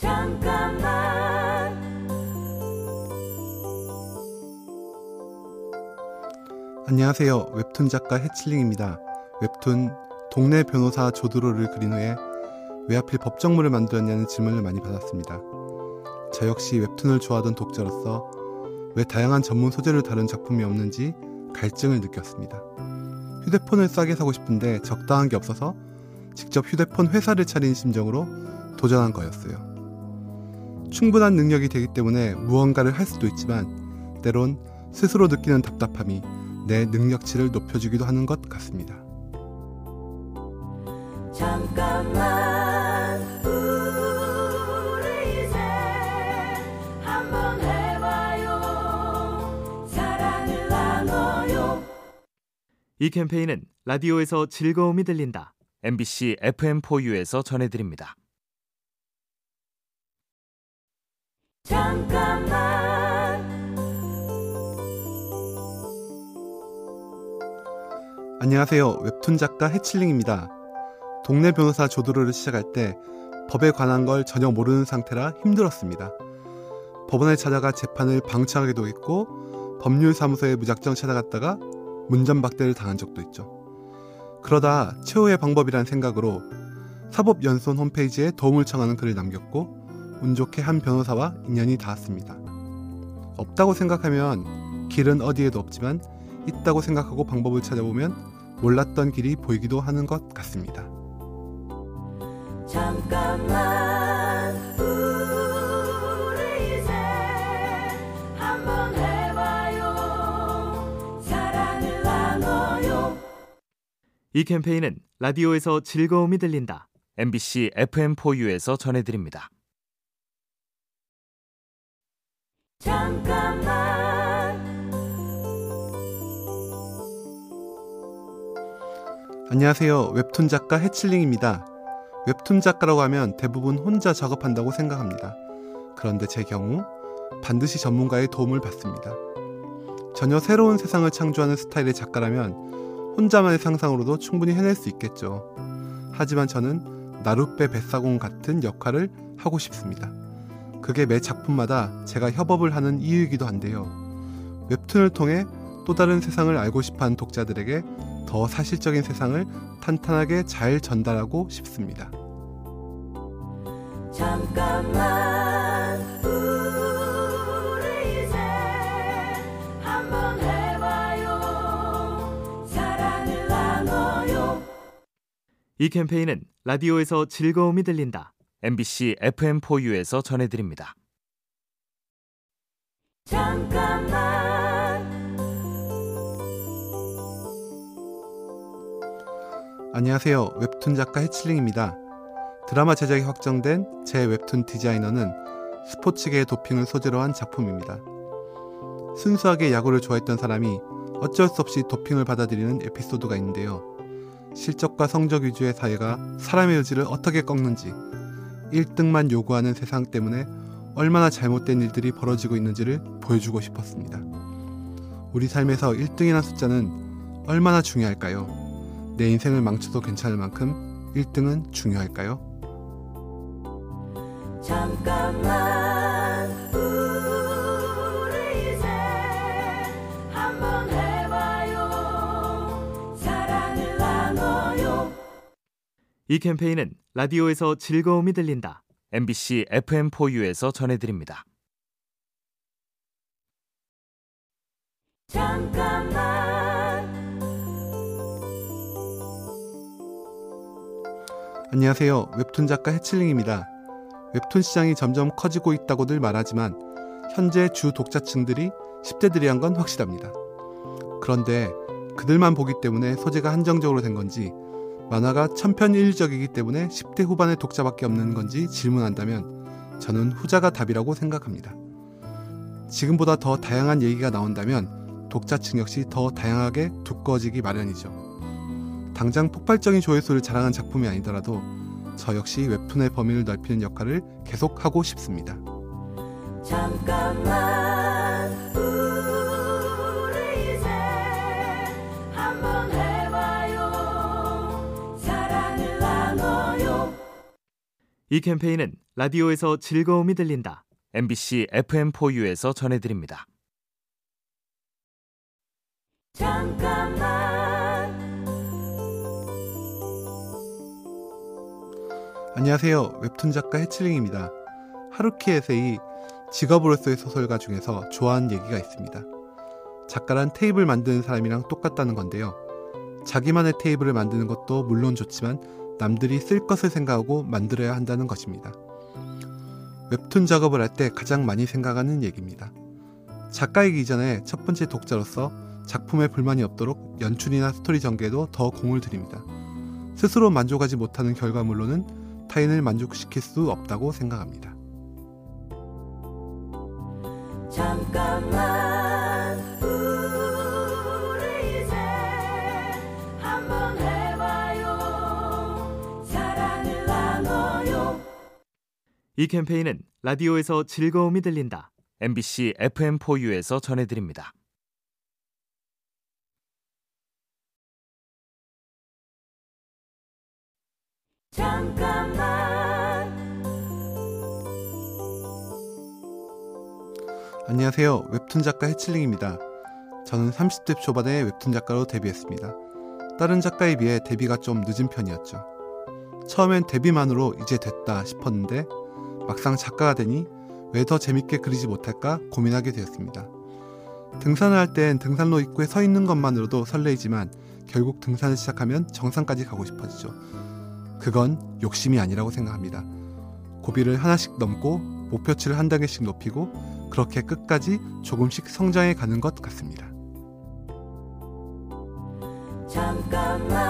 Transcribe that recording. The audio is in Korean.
잠깐만 안녕하세요. 웹툰 작가 해칠링입니다. 웹툰 동네 변호사 조드로를 그린 후에 왜 하필 법정물을 만들었냐는 질문을 많이 받았습니다. 저 역시 웹툰을 좋아하던 독자로서 왜 다양한 전문 소재를 다룬 작품이 없는지 갈증을 느꼈습니다. 휴대폰을 싸게 사고 싶은데 적당한 게 없어서 직접 휴대폰 회사를 차린 심정으로 도전한 거였어요. 충분한 능력이 되기 때문에 무언가를 할 수도 있지만 때론 스스로 느끼는 답답함이 내 능력치를 높여주기도 하는 것 같습니다. 잠깐만 우리 이제 한번 해봐요 사랑을 나눠요 이 캠페인은 라디오에서 즐거움이 들린다. MBC FM4U에서 전해드립니다. 잠깐만 안녕하세요. 웹툰 작가 해칠링입니다. 동네 변호사 조도로를 시작할 때 법에 관한 걸 전혀 모르는 상태라 힘들었습니다. 법원에 찾아가 재판을 방치하기도 했고 법률사무소에 무작정 찾아갔다가 문전박대를 당한 적도 있죠. 그러다 최후의 방법이란 생각으로 사법연수원 홈페이지에 도움을 청하는 글을 남겼고 운 좋게 한 변호사와 인연이 닿았습니다. 없다고 생각하면 길은 어디에도 없지만 있다고 생각하고 방법을 찾아보면 몰랐던 길이 보이기도 하는 것 같습니다. 잠깐만 우리 이제 한번 해봐요 사랑을 나눠요 이 캠페인은 라디오에서 즐거움이 들린다. MBC FM4U에서 전해드립니다. 잠깐만 안녕하세요. 웹툰 작가 해칠링입니다. 웹툰 작가라고 하면 대부분 혼자 작업한다고 생각합니다. 그런데 제 경우 반드시 전문가의 도움을 받습니다. 전혀 새로운 세상을 창조하는 스타일의 작가라면 혼자만의 상상으로도 충분히 해낼 수 있겠죠. 하지만 저는 나룻배 뱃사공 같은 역할을 하고 싶습니다. 그게 매 작품마다 제가 협업을 하는 이유이기도 한데요. 웹툰을 통해 또 다른 세상을 알고 싶어 하는 독자들에게 더 사실적인 세상을 탄탄하게 잘 전달하고 싶습니다. 잠깐만 우리 이제 한번 해봐요 사랑을 나눠요 이 캠페인은 라디오에서 즐거움이 들린다. MBC FM4U에서 전해드립니다. 잠깐만 안녕하세요. 웹툰 작가 해칠링입니다. 드라마 제작이 확정된 제 웹툰 디자이너는 스포츠계의 도핑을 소재로 한 작품입니다. 순수하게 야구를 좋아했던 사람이 어쩔 수 없이 도핑을 받아들이는 에피소드가 있는데요. 실적과 성적 위주의 사회가 사람의 의지를 어떻게 꺾는지, 1등만 요구하는 세상 때문에 얼마나 잘못된 일들이 벌어지고 있는지를 보여주고 싶었습니다. 우리 삶에서 1등이라는 숫자는 얼마나 중요할까요? 내 인생을 망쳐도 괜찮을 만큼 1등은 중요할까요? 잠깐만 이 캠페인은 라디오에서 즐거움이 들린다. MBC FM4U에서 전해드립니다. 잠깐만 안녕하세요. 웹툰 작가 해칠링입니다. 웹툰 시장이 점점 커지고 있다고들 말하지만 현재 주 독자층들이 10대들이란 건 확실합니다. 그런데 그들만 보기 때문에 소재가 한정적으로 된 건지 만화가 천편일률적이기 때문에 10대 후반의 독자밖에 없는 건지 질문한다면 저는 후자가 답이라고 생각합니다. 지금보다 더 다양한 얘기가 나온다면 독자층 역시 더 다양하게 두꺼워지기 마련이죠. 당장 폭발적인 조회수를 자랑한 작품이 아니더라도 저 역시 웹툰의 범위를 넓히는 역할을 계속 하고 싶습니다. 잠깐만 이 캠페인은 라디오에서 즐거움이 들린다. MBC FM4U에서 전해드립니다. 잠깐만 안녕하세요. 웹툰 작가 해칠링입니다. 하루키 에세이 직업으로서의 소설가 중에서 좋아하는 얘기가 있습니다. 작가란 테이블 만드는 사람이랑 똑같다는 건데요. 자기만의 테이블을 만드는 것도 물론 좋지만 남들이 쓸 것을 생각하고 만들어야 한다는 것입니다. 웹툰 작업을 할 때 가장 많이 생각하는 얘기입니다. 작가이기 전에 첫 번째 독자로서 작품에 불만이 없도록 연출이나 스토리 전개에도 더 공을 들입니다. 스스로 만족하지 못하는 결과물로는 타인을 만족시킬 수 없다고 생각합니다. 잠깐만 이 캠페인은 라디오에서 즐거움이 들린다. MBC FM4U에서 전해드립니다. 잠깐만 안녕하세요. 웹툰 작가 해칠링입니다. 저는 30대 초반에 웹툰 작가로 데뷔했습니다. 다른 작가에 비해 데뷔가 좀 늦은 편이었죠. 처음엔 데뷔만으로 이제 됐다 싶었는데 막상 작가가 되니 왜 더 재밌게 그리지 못할까 고민하게 되었습니다. 등산을 할 땐 등산로 입구에 서 있는 것만으로도 설레이지만 결국 등산을 시작하면 정상까지 가고 싶어지죠. 그건 욕심이 아니라고 생각합니다. 고비를 하나씩 넘고 목표치를 한 단계씩 높이고 그렇게 끝까지 조금씩 성장해 가는 것 같습니다. 잠깐만